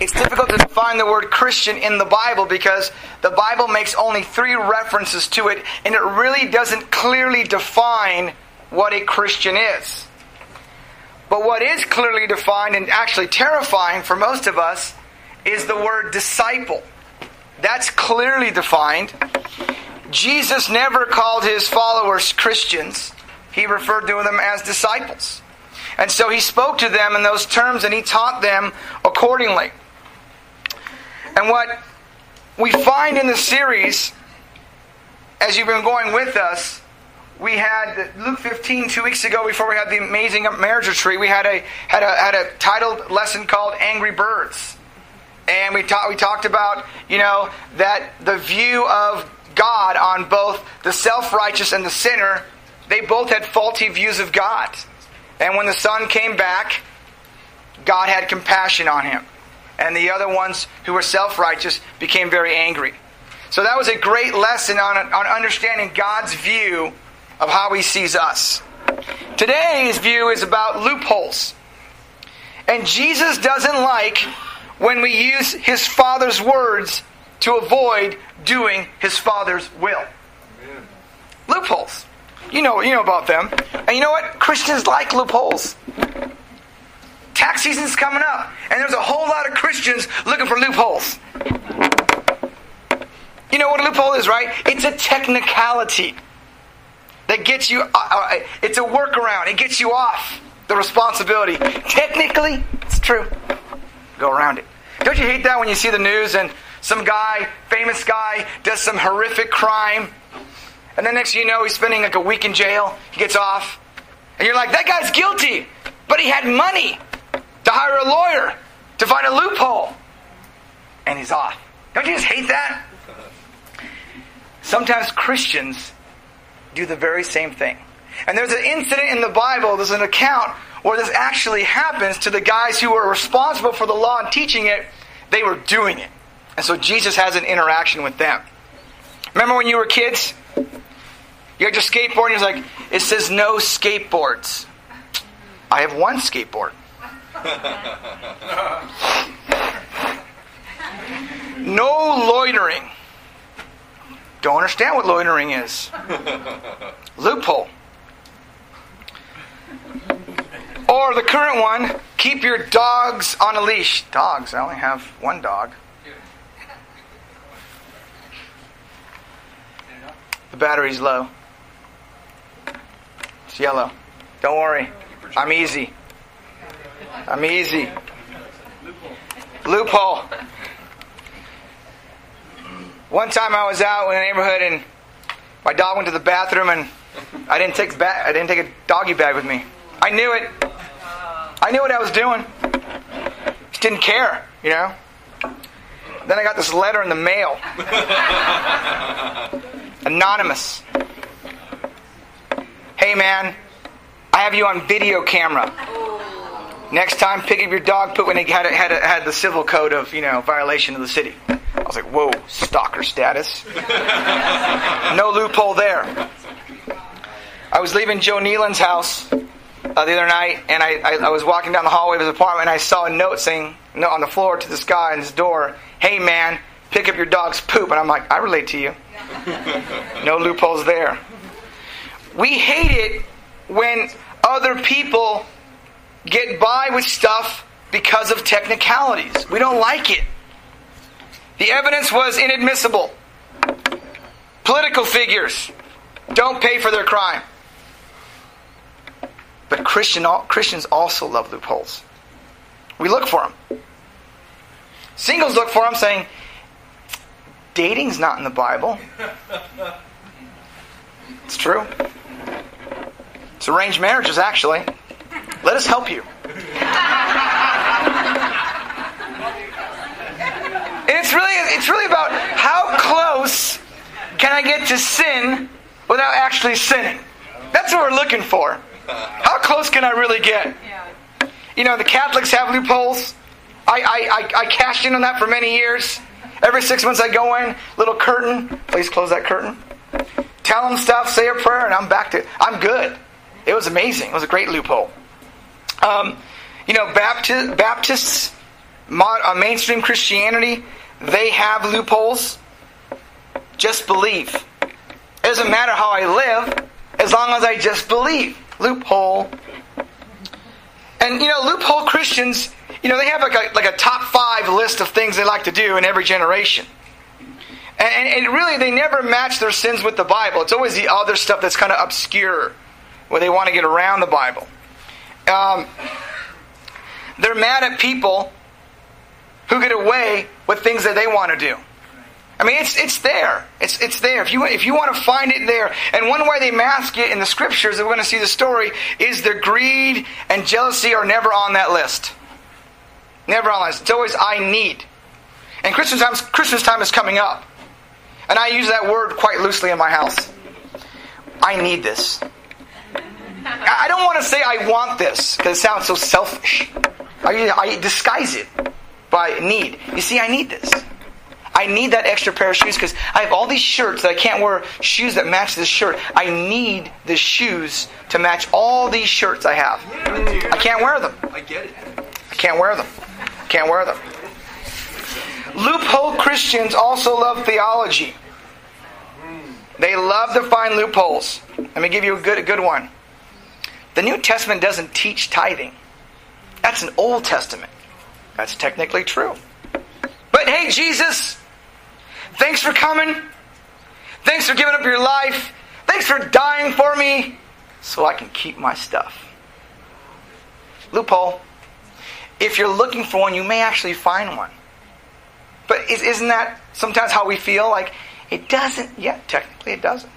it's difficult to define the word Christian in the Bible because the Bible makes only three references to it, and it really doesn't clearly define what a Christian is. But what is clearly defined and actually terrifying for most of us is the word disciple. That's clearly defined. Jesus never called his followers Christians, he referred to them as disciples. And so he spoke to them in those terms and he taught them accordingly. And what we find in the series, as you've been going with us, we had Luke 15 two weeks ago before we had the amazing marriage retreat. We had a had a had a titled lesson called "Angry Birds," and we talked we talked about you know that the view of God on both the self righteous and the sinner, they both had faulty views of God. And when the son came back, God had compassion on him. And the other ones who were self righteous became very angry. So that was a great lesson on, on understanding God's view of how he sees us. Today's view is about loopholes. And Jesus doesn't like when we use his Father's words to avoid doing his Father's will. Amen. Loopholes. You know, you know about them. And you know what? Christians like loopholes. Tax season's coming up, and there's a whole lot of Christians looking for loopholes. You know what a loophole is, right? It's a technicality that gets you, uh, uh, it's a workaround. It gets you off the responsibility. Technically, it's true. Go around it. Don't you hate that when you see the news and some guy, famous guy, does some horrific crime, and then next thing you know he's spending like a week in jail, he gets off, and you're like, that guy's guilty, but he had money hire a lawyer to find a loophole, and he's off. Don't you just hate that? Sometimes Christians do the very same thing. And there's an incident in the Bible, there's an account where this actually happens to the guys who were responsible for the law and teaching it. They were doing it. And so Jesus has an interaction with them. Remember when you were kids? You had your skateboard and you're like, it says no skateboards. I have one skateboard. No loitering. Don't understand what loitering is. Loophole. Or the current one, keep your dogs on a leash. Dogs, I only have one dog. The battery's low. It's yellow. Don't worry. I'm easy. I'm easy. Loophole. One time I was out in a neighborhood and my dog went to the bathroom and I didn't take ba- I didn't take a doggy bag with me. I knew it. I knew what I was doing. Just didn't care, you know. Then I got this letter in the mail. Anonymous. Hey man, I have you on video camera. Next time, pick up your dog poop when he had, had, had the civil code of, you know, violation of the city. I was like, whoa, stalker status. no loophole there. I was leaving Joe Nealon's house uh, the other night, and I, I, I, was walking down the hallway of his apartment, and I saw a note saying, note on the floor to this guy in his door, hey man, pick up your dog's poop. And I'm like, I relate to you. no loopholes there. We hate it when other people get by with stuff because of technicalities. We don't like it. The evidence was inadmissible. Political figures don't pay for their crime. But Christian, Christians also love loopholes. We look for them. Singles look for them saying, dating's not in the Bible. It's true. It's arranged marriages, actually. Let us help you. And it's really, it's really about how close can I get to sin without actually sinning. That's what we're looking for. How close can I really get? You know, the Catholics have loopholes. I, I, I, I cashed in on that for many years. Every six months I go in, little curtain. Please close that curtain. Tell them stuff, say a prayer, and I'm back to. I'm good. It was amazing. It was a great loophole. Um, you know, Baptist, Baptists mod, uh, mainstream Christianity, they have loopholes. Just believe. It doesn't matter how I live, as long as I just believe. Loophole. And you know, loophole Christians, you know, they have like a, like a top five list of things they like to do in every generation. And, and, really, they never match their sins with the Bible. It's always the other stuff that's kind of obscure, where they want to get around the Bible. Um, they're mad at people who get away with things that they want to do. I mean, it's it's there. It's it's there. If you if you want to find it there, and one way they mask it in the scriptures, that we're going to see the story, is their greed and jealousy are never on that list. Never on that list. It's always I need. And Christmas time Christmas time is coming up, and I use that word quite loosely in my house. I need this. I don't want to say I want this because it sounds so selfish. I, I disguise it by need. You see, I need this. I need that extra pair of shoes because I have all these shirts that I can't wear shoes that match this shirt. I need the shoes to match all these shirts I have. Yeah, I can't wear them. I get it. I can't wear them. I can't wear them. Loophole Christians also love theology. They love to find loopholes. Let me give you a good, a good one. The New Testament doesn't teach tithing. That's an Old Testament. That's technically true. But hey, Jesus, thanks for coming. Thanks for giving up your life. Thanks for dying for me so I can keep my stuff. Loophole. If you're looking for one, you may actually find one. But isn't that sometimes how we feel? Like, it doesn't, yeah, technically it doesn't.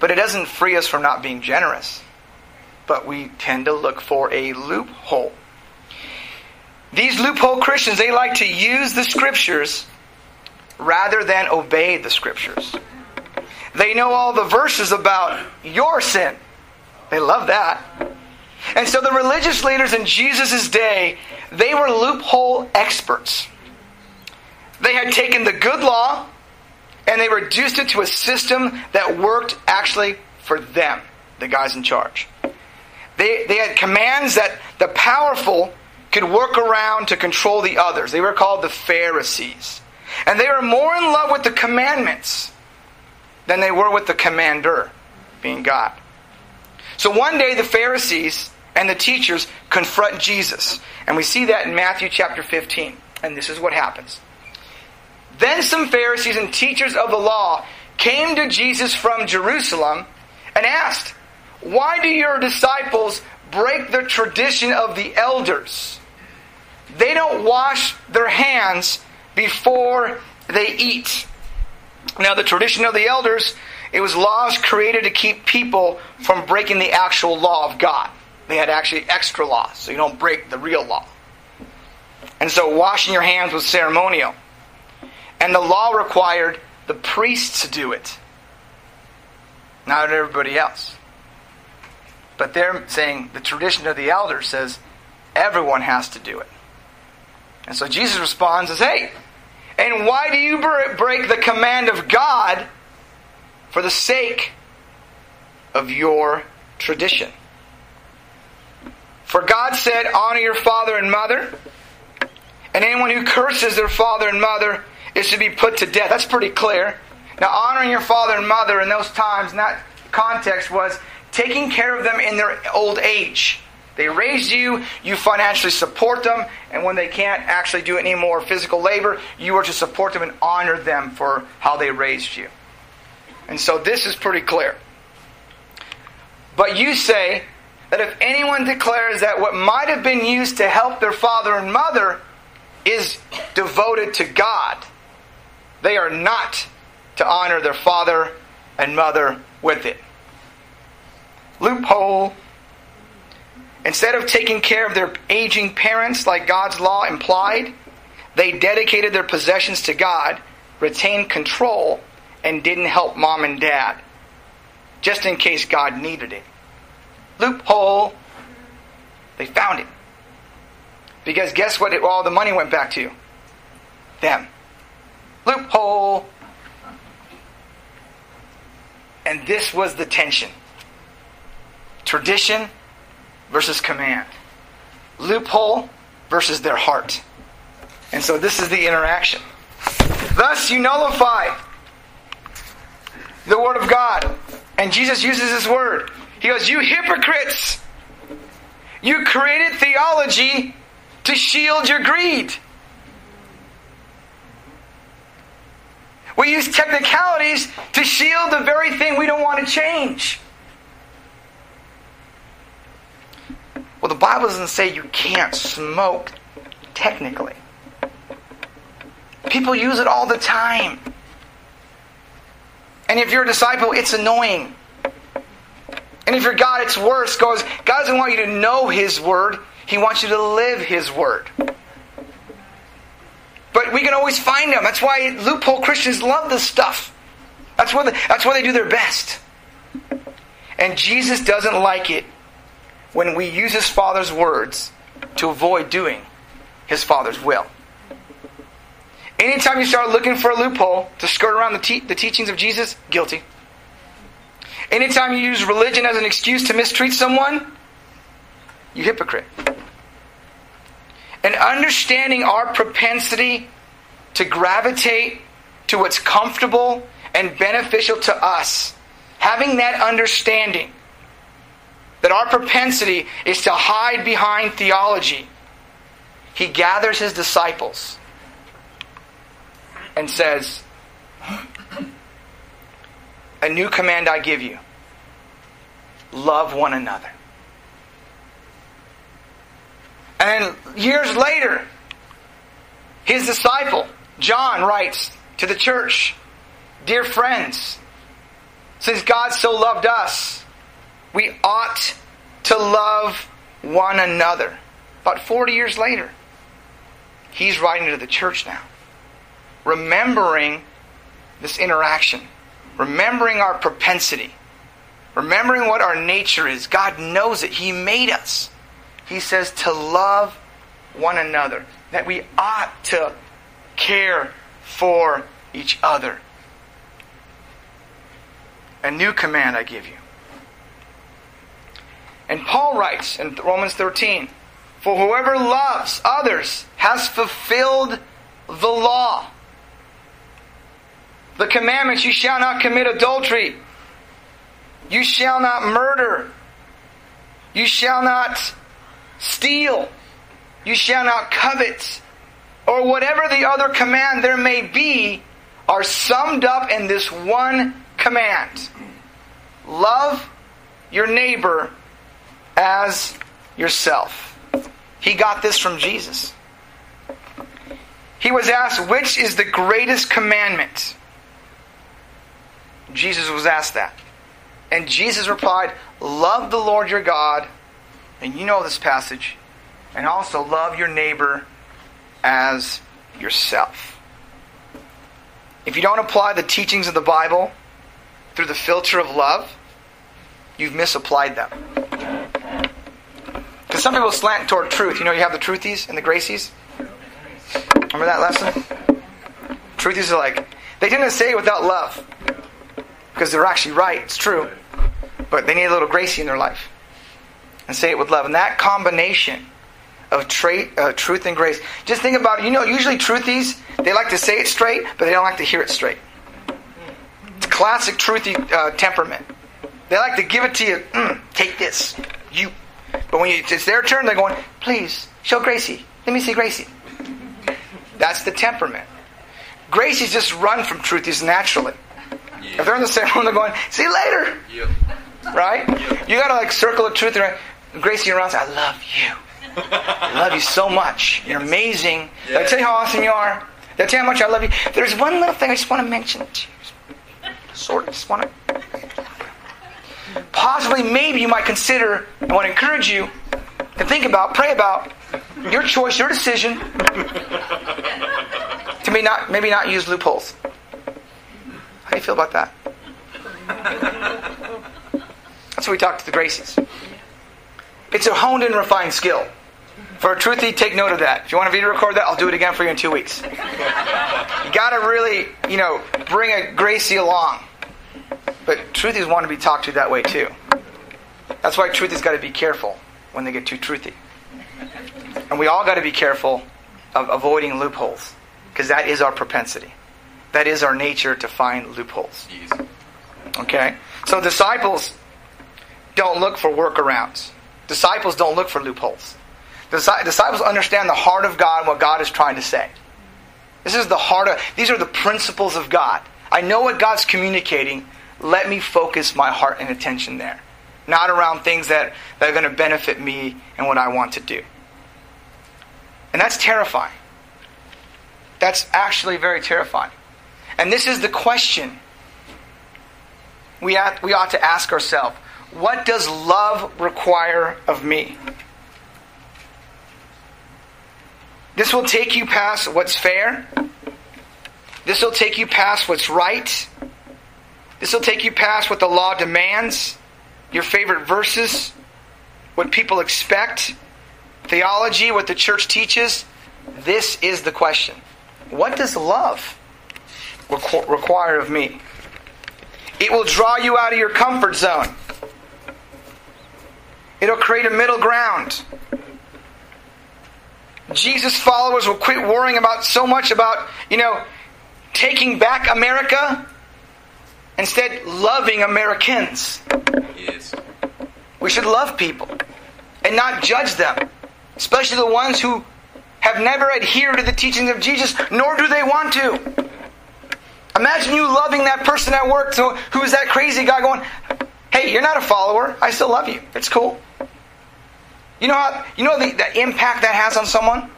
But it doesn't free us from not being generous. But we tend to look for a loophole. These loophole Christians, they like to use the scriptures rather than obey the scriptures. They know all the verses about your sin. They love that. And so the religious leaders in Jesus' day, they were loophole experts. They had taken the good law and they reduced it to a system that worked actually for them, the guys in charge. They, they had commands that the powerful could work around to control the others. They were called the Pharisees. And they were more in love with the commandments than they were with the commander, being God. So one day the Pharisees and the teachers confront Jesus. And we see that in Matthew chapter 15. And this is what happens. Then some Pharisees and teachers of the law came to Jesus from Jerusalem and asked, Why do your disciples break the tradition of the elders? They don't wash their hands before they eat. Now, the tradition of the elders, it was laws created to keep people from breaking the actual law of God. They had actually extra laws, so you don't break the real law. And so, washing your hands was ceremonial. And the law required the priests to do it, not everybody else. But they're saying the tradition of the elders says everyone has to do it. And so Jesus responds as, Hey, and why do you break the command of God for the sake of your tradition? For God said, Honor your father and mother, and anyone who curses their father and mother is to be put to death. That's pretty clear. Now, honoring your father and mother in those times, in that context, was taking care of them in their old age. They raised you, you financially support them, and when they can't actually do any more physical labor, you are to support them and honor them for how they raised you. And so this is pretty clear. But you say that if anyone declares that what might have been used to help their father and mother is devoted to God, they are not to honor their father and mother with it. Loophole. Instead of taking care of their aging parents like God's law implied, they dedicated their possessions to God, retained control, and didn't help mom and dad, just in case God needed it. Loophole. They found it. Because guess what all the money went back to? Them. Loophole. And this was the tension tradition versus command, loophole versus their heart. And so this is the interaction. Thus you nullify the Word of God. And Jesus uses this word. He goes, You hypocrites! You created theology to shield your greed. We use technicalities to shield the very thing we don't want to change. Well, the Bible doesn't say you can't smoke technically. People use it all the time. And if you're a disciple, it's annoying. And if you're God, it's worse because God doesn't want you to know His Word, He wants you to live His Word. But we can always find them. That's why loophole Christians love this stuff. That's they, that's why they do their best. And Jesus doesn't like it when we use His Father's words to avoid doing His Father's will. Anytime you start looking for a loophole to skirt around the, te- the teachings of Jesus, guilty. Anytime you use religion as an excuse to mistreat someone, you hypocrite. And understanding our propensity to gravitate to what's comfortable and beneficial to us, having that understanding that our propensity is to hide behind theology, he gathers his disciples and says, A new command I give you love one another. And years later, his disciple, John, writes to the church Dear friends, since God so loved us, we ought to love one another. About 40 years later, he's writing to the church now remembering this interaction, remembering our propensity, remembering what our nature is. God knows it, He made us. He says to love one another, that we ought to care for each other. A new command I give you. And Paul writes in Romans 13 For whoever loves others has fulfilled the law. The commandments you shall not commit adultery, you shall not murder, you shall not steal, you shall not covet, or whatever the other command there may be, are summed up in this one command. Love your neighbor as yourself. He got this from Jesus. He was asked, Which is the greatest commandment? Jesus was asked that. And Jesus replied, Love the Lord your God, and you know this passage, and also love your neighbor as yourself. If you don't apply the teachings of the Bible through the filter of love, you've misapplied them. Some people slant toward truth. You know, you have the truthies and the gracies. Remember that lesson? Truthies are like, they to say it without love because they're actually right. It's true. But they need a little gracie in their life. And say it with love. And that combination of tra- uh, truth and grace. Just think about it. You know, usually truthies, they like to say it straight, but they don't like to hear it straight. It's classic truthy uh, temperament. They like to give it to you. Mm, take this. You. But when you, it's their turn, they're going, please, show Gracie. Let me see Gracie. That's the temperament. Gracies just run from truth, truthies naturally. If they're in the same room, they're going, see you later. Right? You got to like circle of truth. And Gracie around I love you. I love you so much. You're amazing. Yeah. I tell you how awesome you are? I tell you how much I love you? There's one little thing I just want to mention to you. Sort of just want to. Possibly, maybe you might consider, I want to encourage you to think about, pray about your choice, your decision to maybe not, maybe not use loopholes. How do you feel about that? That's what we talk to the Gracies. It's a honed and refined skill. For a truthy, take note of that. If you want to video record that, I'll do it again for you in two weeks. You got to really, you know, bring a Gracie along. But truthies want to be talked to that way too. That's why truthies got to be careful when they get too truthy. And we all got to be careful of avoiding loopholes because that is our propensity. That is our nature to find loopholes. Okay? So disciples don't look for workarounds. Disciples don't look for loopholes. Disciples understand the heart of God and what God is trying to say. This is the heart of, these are the principles of God. I know what God's communicating. Let me focus my heart and attention there. Not around things that, that are going to benefit me and what I want to do. And that's terrifying. That's actually very terrifying. And this is the question we, have, we ought to ask ourselves what does love require of me? This will take you past what's fair. This will take you past what's right. This will take you past what the law demands, your favorite verses, what people expect, theology, what the church teaches. This is the question. What does love requ- require of me? It will draw you out of your comfort zone. It'll create a middle ground. Jesus followers will quit worrying about so much about, you know, taking back America, instead loving Americans. Yes. We should love people and not judge them, especially the ones who have never adhered to the teachings of Jesus, nor do they want to. Imagine you loving that person at work so, who's that crazy guy going, Hey, you're not a follower. I still love you. It's cool. You know how you know the, the impact that has on someone?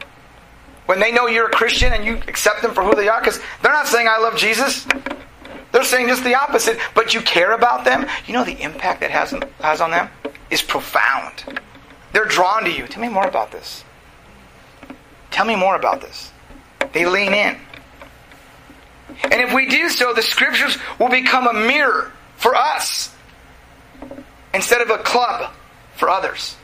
When they know you're a Christian and you accept them for who they are, because they're not saying I love Jesus. They're saying just the opposite, but you care about them. You know the impact that has, has on them is profound. They're drawn to you. Tell me more about this. Tell me more about this. They lean in. And if we do so, the scriptures will become a mirror for us instead of a club for others.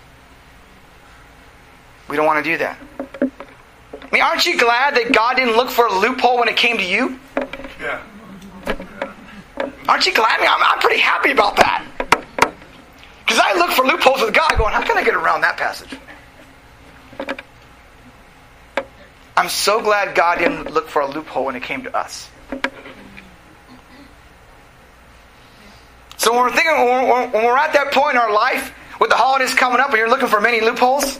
We don't want to do that. I mean, aren't you glad that God didn't look for a loophole when it came to you? Aren't you glad? I mean, I'm, I'm pretty happy about that. Because I look for loopholes with God going, how can I get around that passage? I'm so glad God didn't look for a loophole when it came to us. So when we're thinking, when we're at that point in our life, with the holidays coming up and you're looking for many loopholes,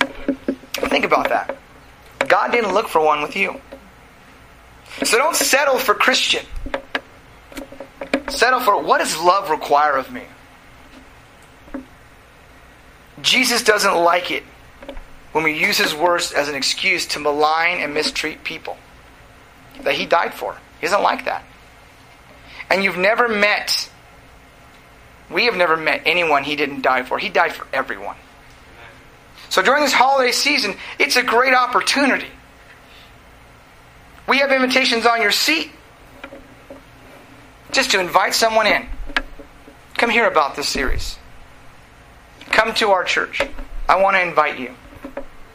think about that. God didn't look for one with you. So don't settle for Christian. Settle for what does love require of me? Jesus doesn't like it when we use his words as an excuse to malign and mistreat people that he died for. He doesn't like that. And you've never met, we have never met anyone he didn't die for. He died for everyone. So during this holiday season, it's a great opportunity. We have invitations on your seat just to invite someone in. Come hear about this series. Come to our church. I want to invite you.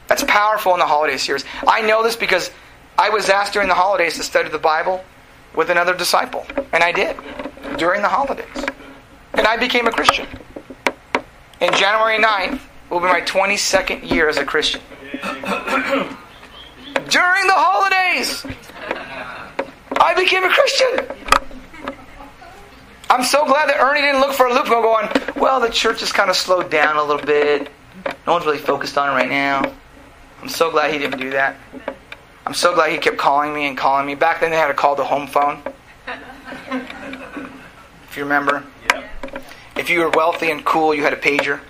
That's powerful in the holiday series. I know this because I was asked during the holidays to study the Bible with another disciple, and I did during the holidays. And I became a Christian. In January 9th will be my 22nd year as a Christian. during the holidays, I became a Christian. I'm so glad that Ernie didn't look for a loophole going, well, the church has kind of slowed down a little bit. No one's really focused on it right now. I'm so glad he didn't do that. I'm so glad he kept calling me and calling me. Back then they had to call the home phone. If you remember. If you were wealthy and cool, you had a pager.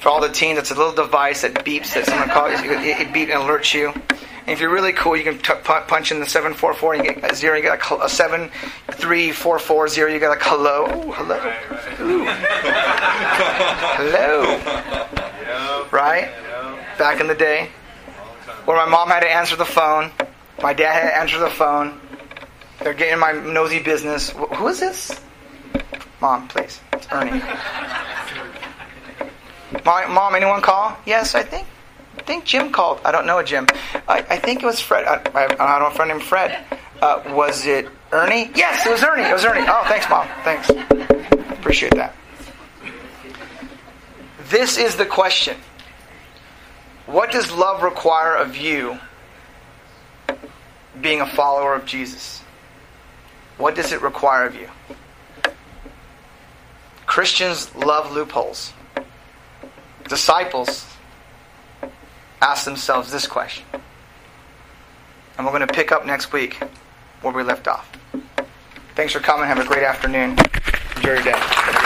For all the teens, it's a little device that beeps that someone calls. It, it beep and alerts you. And if you're really cool, you can t- punch in the 744 and you get a zero, you get a, a 73440, you get a hello. Ooh, hello. Ooh. hello. Right? Back in the day. Where my mom had to answer the phone, my dad had to answer the phone. They're getting my nosy business. Who is this? Mom, please. It's Ernie. Mom, anyone call? Yes, I think think Jim called. I don't know a Jim. I, I think it was Fred. I, I, I don't know a friend named Fred. Uh, was it Ernie? Yes, it was Ernie. It was Ernie. Oh, thanks, Mom. Thanks. Appreciate that. This is the question. What does love require of you being a follower of Jesus? What does it require of you? Christians love loopholes. Disciples ask themselves this question. And we're going to pick up next week where we left off. Thanks for coming. Have a great afternoon. Enjoy your day.